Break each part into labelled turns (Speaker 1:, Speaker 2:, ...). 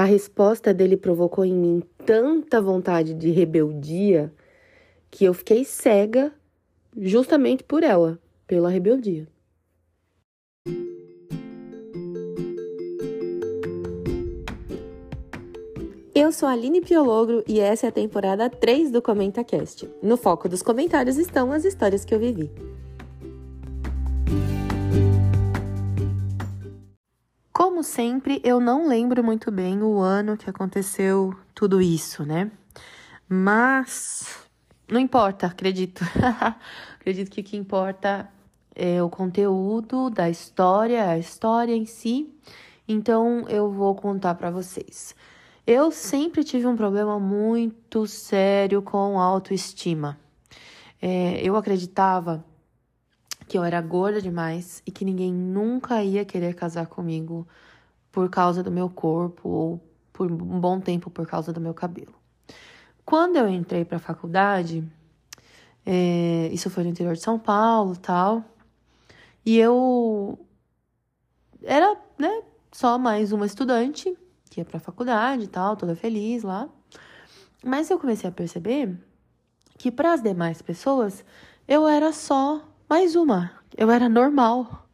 Speaker 1: a resposta dele provocou em mim tanta vontade de rebeldia que eu fiquei cega justamente por ela, pela rebeldia. Eu sou a Aline Piologro e essa é a temporada 3 do ComentaCast. No foco dos comentários estão as histórias que eu vivi. Como sempre, eu não lembro muito bem o ano que aconteceu tudo isso, né? Mas não importa, acredito. acredito que o que importa é o conteúdo da história, a história em si. Então eu vou contar para vocês. Eu sempre tive um problema muito sério com autoestima. É, eu acreditava que eu era gorda demais e que ninguém nunca ia querer casar comigo por causa do meu corpo ou por um bom tempo por causa do meu cabelo. Quando eu entrei para a faculdade, é, isso foi no interior de São Paulo, tal, e eu era, né, só mais uma estudante que ia pra faculdade e tal, toda feliz lá. Mas eu comecei a perceber que para as demais pessoas eu era só mais uma. Eu era normal.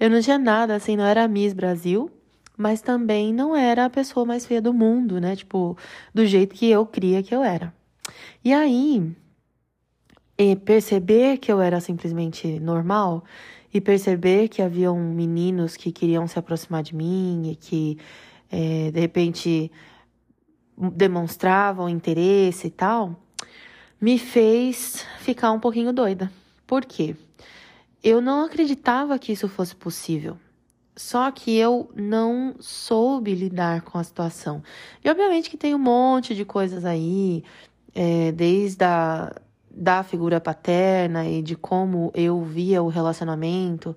Speaker 1: Eu não tinha nada assim, não era Miss Brasil, mas também não era a pessoa mais feia do mundo, né? Tipo, do jeito que eu cria que eu era. E aí, perceber que eu era simplesmente normal e perceber que haviam meninos que queriam se aproximar de mim e que é, de repente demonstravam interesse e tal, me fez ficar um pouquinho doida. Por quê? Eu não acreditava que isso fosse possível. Só que eu não soube lidar com a situação. E obviamente que tem um monte de coisas aí, é, desde a da figura paterna e de como eu via o relacionamento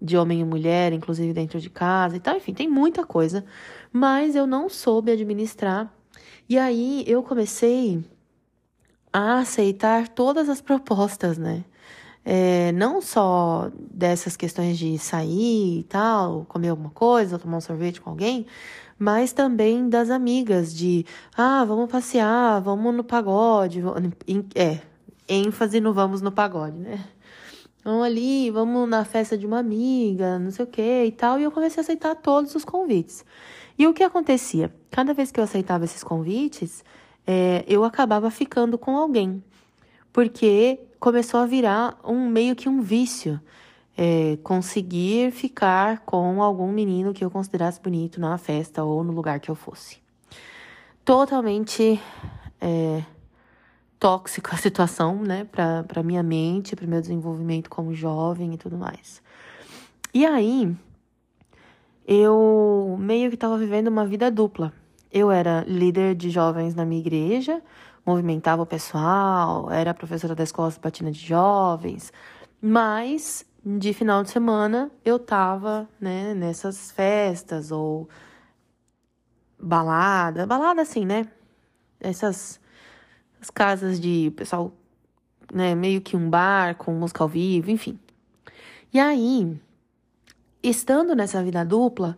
Speaker 1: de homem e mulher, inclusive dentro de casa e tal. Enfim, tem muita coisa mas eu não soube administrar. E aí eu comecei a aceitar todas as propostas, né? É, não só dessas questões de sair e tal, comer alguma coisa, tomar um sorvete com alguém, mas também das amigas, de ah, vamos passear, vamos no pagode. É, ênfase no vamos no pagode, né? Vamos ali, vamos na festa de uma amiga, não sei o que e tal. E eu comecei a aceitar todos os convites. E o que acontecia? Cada vez que eu aceitava esses convites, é, eu acabava ficando com alguém, porque começou a virar um meio que um vício. É, conseguir ficar com algum menino que eu considerasse bonito na festa ou no lugar que eu fosse. Totalmente é, tóxico a situação, né, para minha mente, para meu desenvolvimento como jovem e tudo mais. E aí, eu meio que estava vivendo uma vida dupla. Eu era líder de jovens na minha igreja, movimentava o pessoal, era professora da escola sabatina de jovens, mas de final de semana eu tava, né, nessas festas ou balada, balada assim, né? Essas as casas de pessoal, né, meio que um bar com música ao vivo, enfim. E aí, estando nessa vida dupla,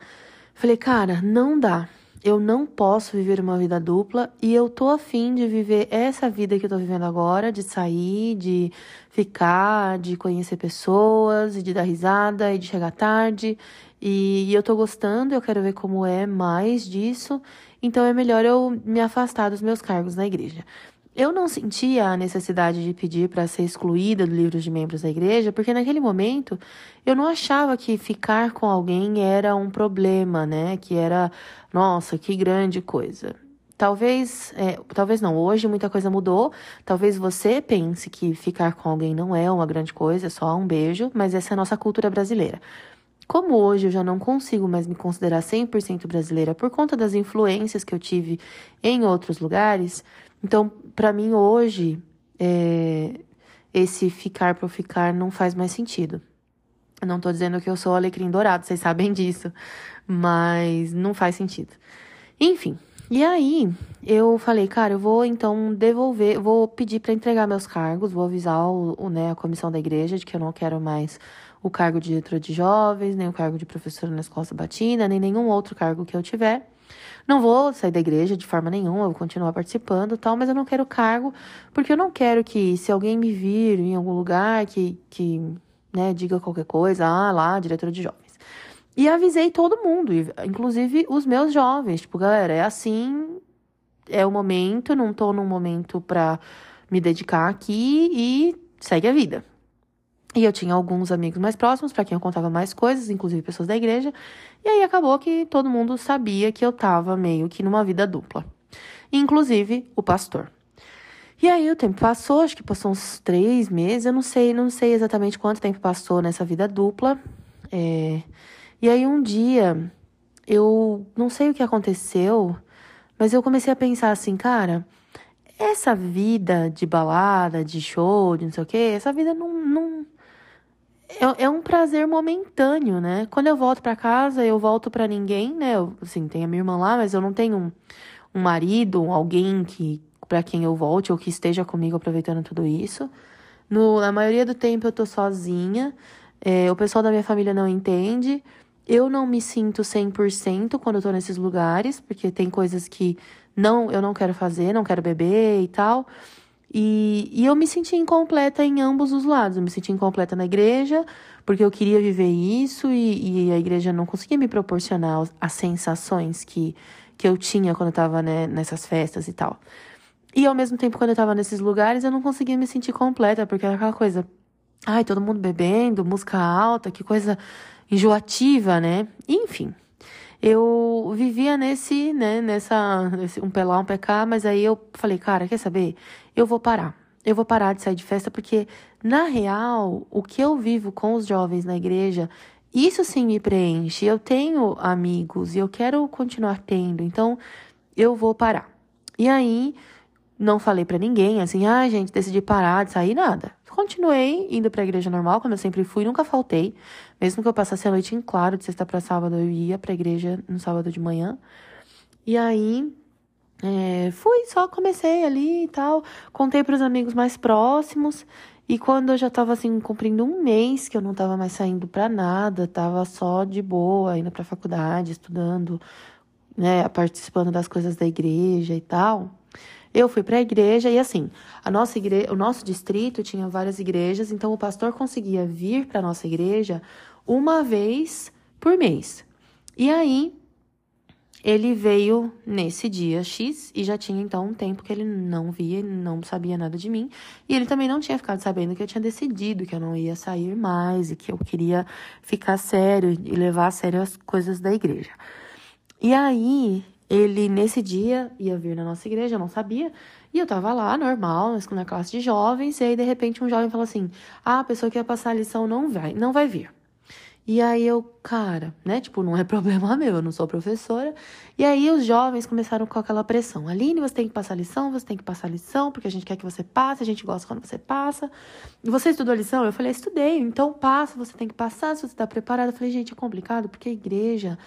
Speaker 1: falei, cara, não dá. Eu não posso viver uma vida dupla e eu tô afim de viver essa vida que eu tô vivendo agora, de sair, de ficar, de conhecer pessoas, e de dar risada e de chegar tarde. E, e eu tô gostando, eu quero ver como é mais disso. Então é melhor eu me afastar dos meus cargos na igreja. Eu não sentia a necessidade de pedir para ser excluída do livro de membros da igreja, porque naquele momento eu não achava que ficar com alguém era um problema, né? Que era, nossa, que grande coisa. Talvez, é, talvez não, hoje muita coisa mudou. Talvez você pense que ficar com alguém não é uma grande coisa, é só um beijo, mas essa é a nossa cultura brasileira. Como hoje eu já não consigo mais me considerar 100% brasileira por conta das influências que eu tive em outros lugares, então, para mim hoje, é, esse ficar por ficar não faz mais sentido. Eu não tô dizendo que eu sou alecrim dourado, vocês sabem disso, mas não faz sentido. Enfim, e aí eu falei, cara, eu vou então devolver, vou pedir para entregar meus cargos, vou avisar o, o, né, a comissão da igreja de que eu não quero mais o cargo de diretora de jovens, nem o cargo de professora na escola sabatina, nem nenhum outro cargo que eu tiver. Não vou sair da igreja de forma nenhuma, vou continuar participando tal, mas eu não quero cargo, porque eu não quero que, se alguém me vir em algum lugar, que, que né, diga qualquer coisa, ah, lá, diretora de jovens. E avisei todo mundo, inclusive os meus jovens, tipo, galera, é assim, é o momento, não tô num momento pra me dedicar aqui e segue a vida. E eu tinha alguns amigos mais próximos para quem eu contava mais coisas, inclusive pessoas da igreja. E aí acabou que todo mundo sabia que eu tava meio que numa vida dupla. Inclusive o pastor. E aí o tempo passou, acho que passou uns três meses, eu não sei, não sei exatamente quanto tempo passou nessa vida dupla. É... E aí um dia, eu não sei o que aconteceu, mas eu comecei a pensar assim, cara, essa vida de balada, de show, de não sei o quê, essa vida não, não é, é um prazer momentâneo, né? Quando eu volto para casa, eu volto para ninguém, né? Eu, assim, tem a minha irmã lá, mas eu não tenho um, um marido, alguém que para quem eu volte ou que esteja comigo aproveitando tudo isso. No, na maioria do tempo eu tô sozinha. É, o pessoal da minha família não entende. Eu não me sinto 100% quando eu tô nesses lugares, porque tem coisas que não eu não quero fazer, não quero beber e tal. E, e eu me senti incompleta em ambos os lados. Eu me senti incompleta na igreja, porque eu queria viver isso e, e a igreja não conseguia me proporcionar as, sensações que, que eu tinha quando eu tava né, nessas festas e tal. E ao mesmo tempo, quando eu tava nesses lugares, eu não conseguia me sentir completa, porque era aquela coisa. Ai, todo mundo bebendo, música alta, que coisa enjoativa, né? Enfim eu vivia nesse, né, nessa, um pelar, um pecar, mas aí eu falei, cara, quer saber? Eu vou parar. Eu vou parar de sair de festa porque, na real, o que eu vivo com os jovens na igreja, isso sim me preenche. Eu tenho amigos e eu quero continuar tendo, então eu vou parar. E aí, não falei para ninguém, assim, ah, gente, decidi parar de sair, nada. Continuei indo pra igreja normal, como eu sempre fui, nunca faltei. Mesmo que eu passasse a noite em claro, de sexta para sábado, eu ia pra igreja no sábado de manhã. E aí, é, fui, só comecei ali e tal. Contei para os amigos mais próximos. E quando eu já tava assim, cumprindo um mês que eu não tava mais saindo para nada, tava só de boa, indo pra faculdade, estudando, né, participando das coisas da igreja e tal. Eu fui para a igreja e assim, a nossa igreja, o nosso distrito tinha várias igrejas, então o pastor conseguia vir para nossa igreja uma vez por mês. E aí ele veio nesse dia X e já tinha então um tempo que ele não via, não sabia nada de mim. E ele também não tinha ficado sabendo que eu tinha decidido que eu não ia sair mais e que eu queria ficar sério e levar a sério as coisas da igreja. E aí ele, nesse dia, ia vir na nossa igreja, eu não sabia. E eu tava lá, normal, na classe de jovens, e aí, de repente, um jovem falou assim: Ah, a pessoa que ia passar a lição não vai, não vai vir. E aí eu, cara, né? Tipo, não é problema meu, eu não sou professora. E aí os jovens começaram com aquela pressão. Aline, você tem que passar lição, você tem que passar lição, porque a gente quer que você passe, a gente gosta quando você passa. Você estudou lição? Eu falei, estudei, então passa, você tem que passar, se você está preparado. Eu falei, gente, é complicado, porque a igreja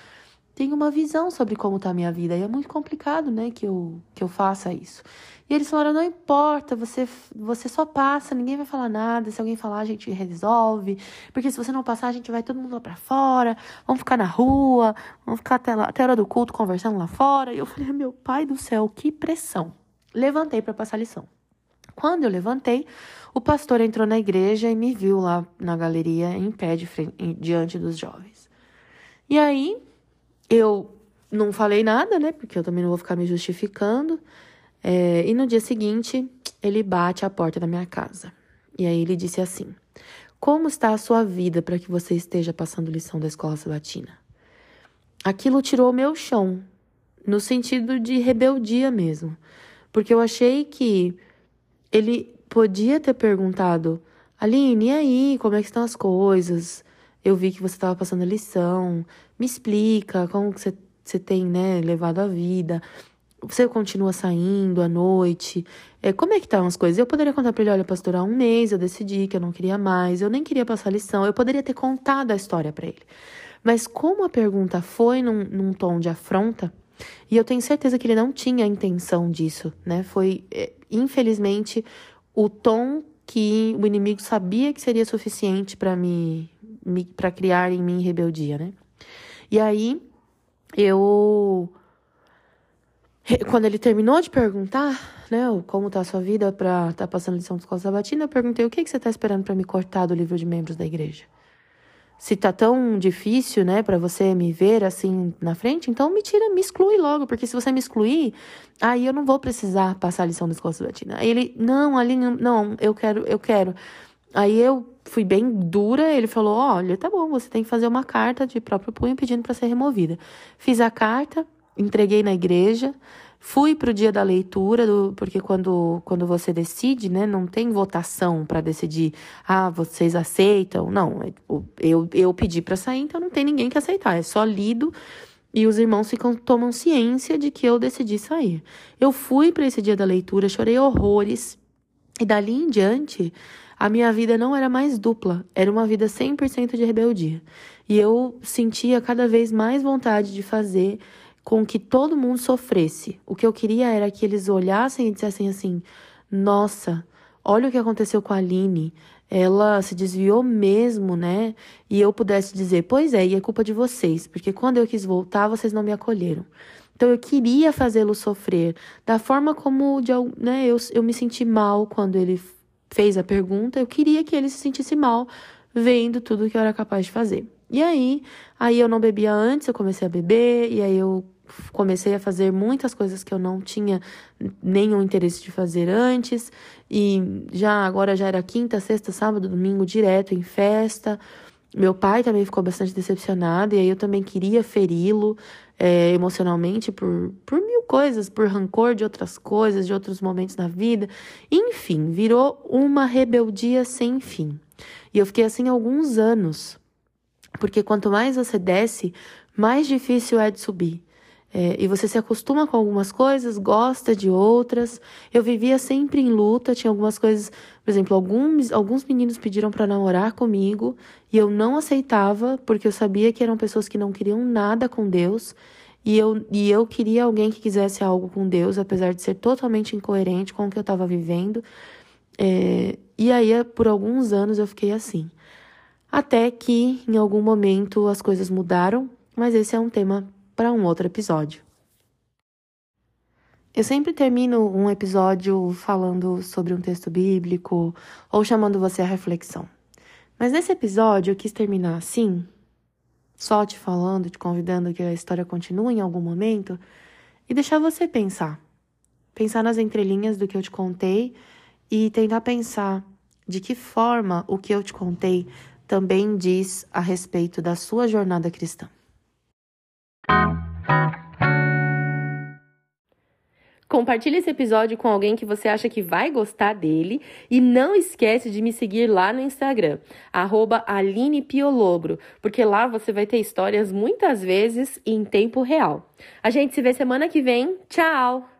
Speaker 1: tenho uma visão sobre como está a minha vida. E é muito complicado, né, que eu, que eu faça isso. E eles falaram: não importa, você, você só passa, ninguém vai falar nada. Se alguém falar, a gente resolve. Porque se você não passar, a gente vai todo mundo lá pra fora. Vamos ficar na rua, vamos ficar até, lá, até a hora do culto conversando lá fora. E eu falei: meu pai do céu, que pressão. Levantei para passar a lição. Quando eu levantei, o pastor entrou na igreja e me viu lá na galeria, em pé, de frente, diante dos jovens. E aí, eu não falei nada, né? Porque eu também não vou ficar me justificando. É, e no dia seguinte, ele bate à porta da minha casa. E aí ele disse assim: Como está a sua vida para que você esteja passando lição da escola sabatina? Aquilo tirou o meu chão, no sentido de rebeldia mesmo. Porque eu achei que ele podia ter perguntado: Aline, e aí, como é que estão as coisas? Eu vi que você estava passando lição. Me explica como que você, tem, né, levado a vida. Você continua saindo à noite? É, como é que estão as coisas? Eu poderia contar para ele, olha, pastor, há um mês eu decidi que eu não queria mais, eu nem queria passar lição. Eu poderia ter contado a história para ele. Mas como a pergunta foi num, num, tom de afronta, e eu tenho certeza que ele não tinha a intenção disso, né? Foi, é, infelizmente, o tom que o inimigo sabia que seria suficiente para me para criar em mim rebeldia, né? E aí eu quando ele terminou de perguntar, né, como tá a sua vida para tá passando lição de escola sabatina, eu perguntei o que que você tá esperando para me cortar do livro de membros da igreja. Se tá tão difícil, né, para você me ver assim na frente, então me tira, me exclui logo, porque se você me excluir, aí eu não vou precisar passar a lição da escola sabatina. Aí ele, não, ali não, eu quero, eu quero. Aí eu fui bem dura, ele falou: "Olha, tá bom, você tem que fazer uma carta de próprio punho pedindo para ser removida". Fiz a carta, entreguei na igreja, fui para o dia da leitura, do, porque quando, quando você decide, né, não tem votação para decidir, ah, vocês aceitam. Não, é, eu, eu pedi para sair, então não tem ninguém que aceitar, é só lido e os irmãos ficam, tomam ciência de que eu decidi sair. Eu fui para esse dia da leitura, chorei horrores, e dali em diante a minha vida não era mais dupla, era uma vida 100% de rebeldia. E eu sentia cada vez mais vontade de fazer com que todo mundo sofresse. O que eu queria era que eles olhassem e dissessem assim: nossa, olha o que aconteceu com a Aline. Ela se desviou mesmo, né? E eu pudesse dizer: pois é, e é culpa de vocês, porque quando eu quis voltar, vocês não me acolheram. Então eu queria fazê-lo sofrer da forma como de, né, eu, eu me senti mal quando ele fez a pergunta, eu queria que ele se sentisse mal vendo tudo que eu era capaz de fazer. E aí, aí eu não bebia antes, eu comecei a beber, e aí eu comecei a fazer muitas coisas que eu não tinha nenhum interesse de fazer antes, e já agora já era quinta, sexta, sábado, domingo direto em festa. Meu pai também ficou bastante decepcionado, e aí eu também queria feri-lo é, emocionalmente por, por mil coisas, por rancor de outras coisas, de outros momentos na vida. Enfim, virou uma rebeldia sem fim. E eu fiquei assim alguns anos, porque quanto mais você desce, mais difícil é de subir. É, e você se acostuma com algumas coisas, gosta de outras. Eu vivia sempre em luta, tinha algumas coisas, por exemplo, alguns, alguns meninos pediram para namorar comigo e eu não aceitava, porque eu sabia que eram pessoas que não queriam nada com Deus. E eu, e eu queria alguém que quisesse algo com Deus, apesar de ser totalmente incoerente com o que eu estava vivendo. É, e aí, por alguns anos, eu fiquei assim. Até que, em algum momento, as coisas mudaram, mas esse é um tema para um outro episódio. Eu sempre termino um episódio falando sobre um texto bíblico ou chamando você à reflexão. Mas nesse episódio eu quis terminar assim, só te falando, te convidando que a história continue em algum momento e deixar você pensar. Pensar nas entrelinhas do que eu te contei e tentar pensar de que forma o que eu te contei também diz a respeito da sua jornada cristã. Compartilhe esse episódio com alguém que você acha que vai gostar dele e não esquece de me seguir lá no Instagram, @alinepiolobro, porque lá você vai ter histórias muitas vezes em tempo real. A gente se vê semana que vem. Tchau!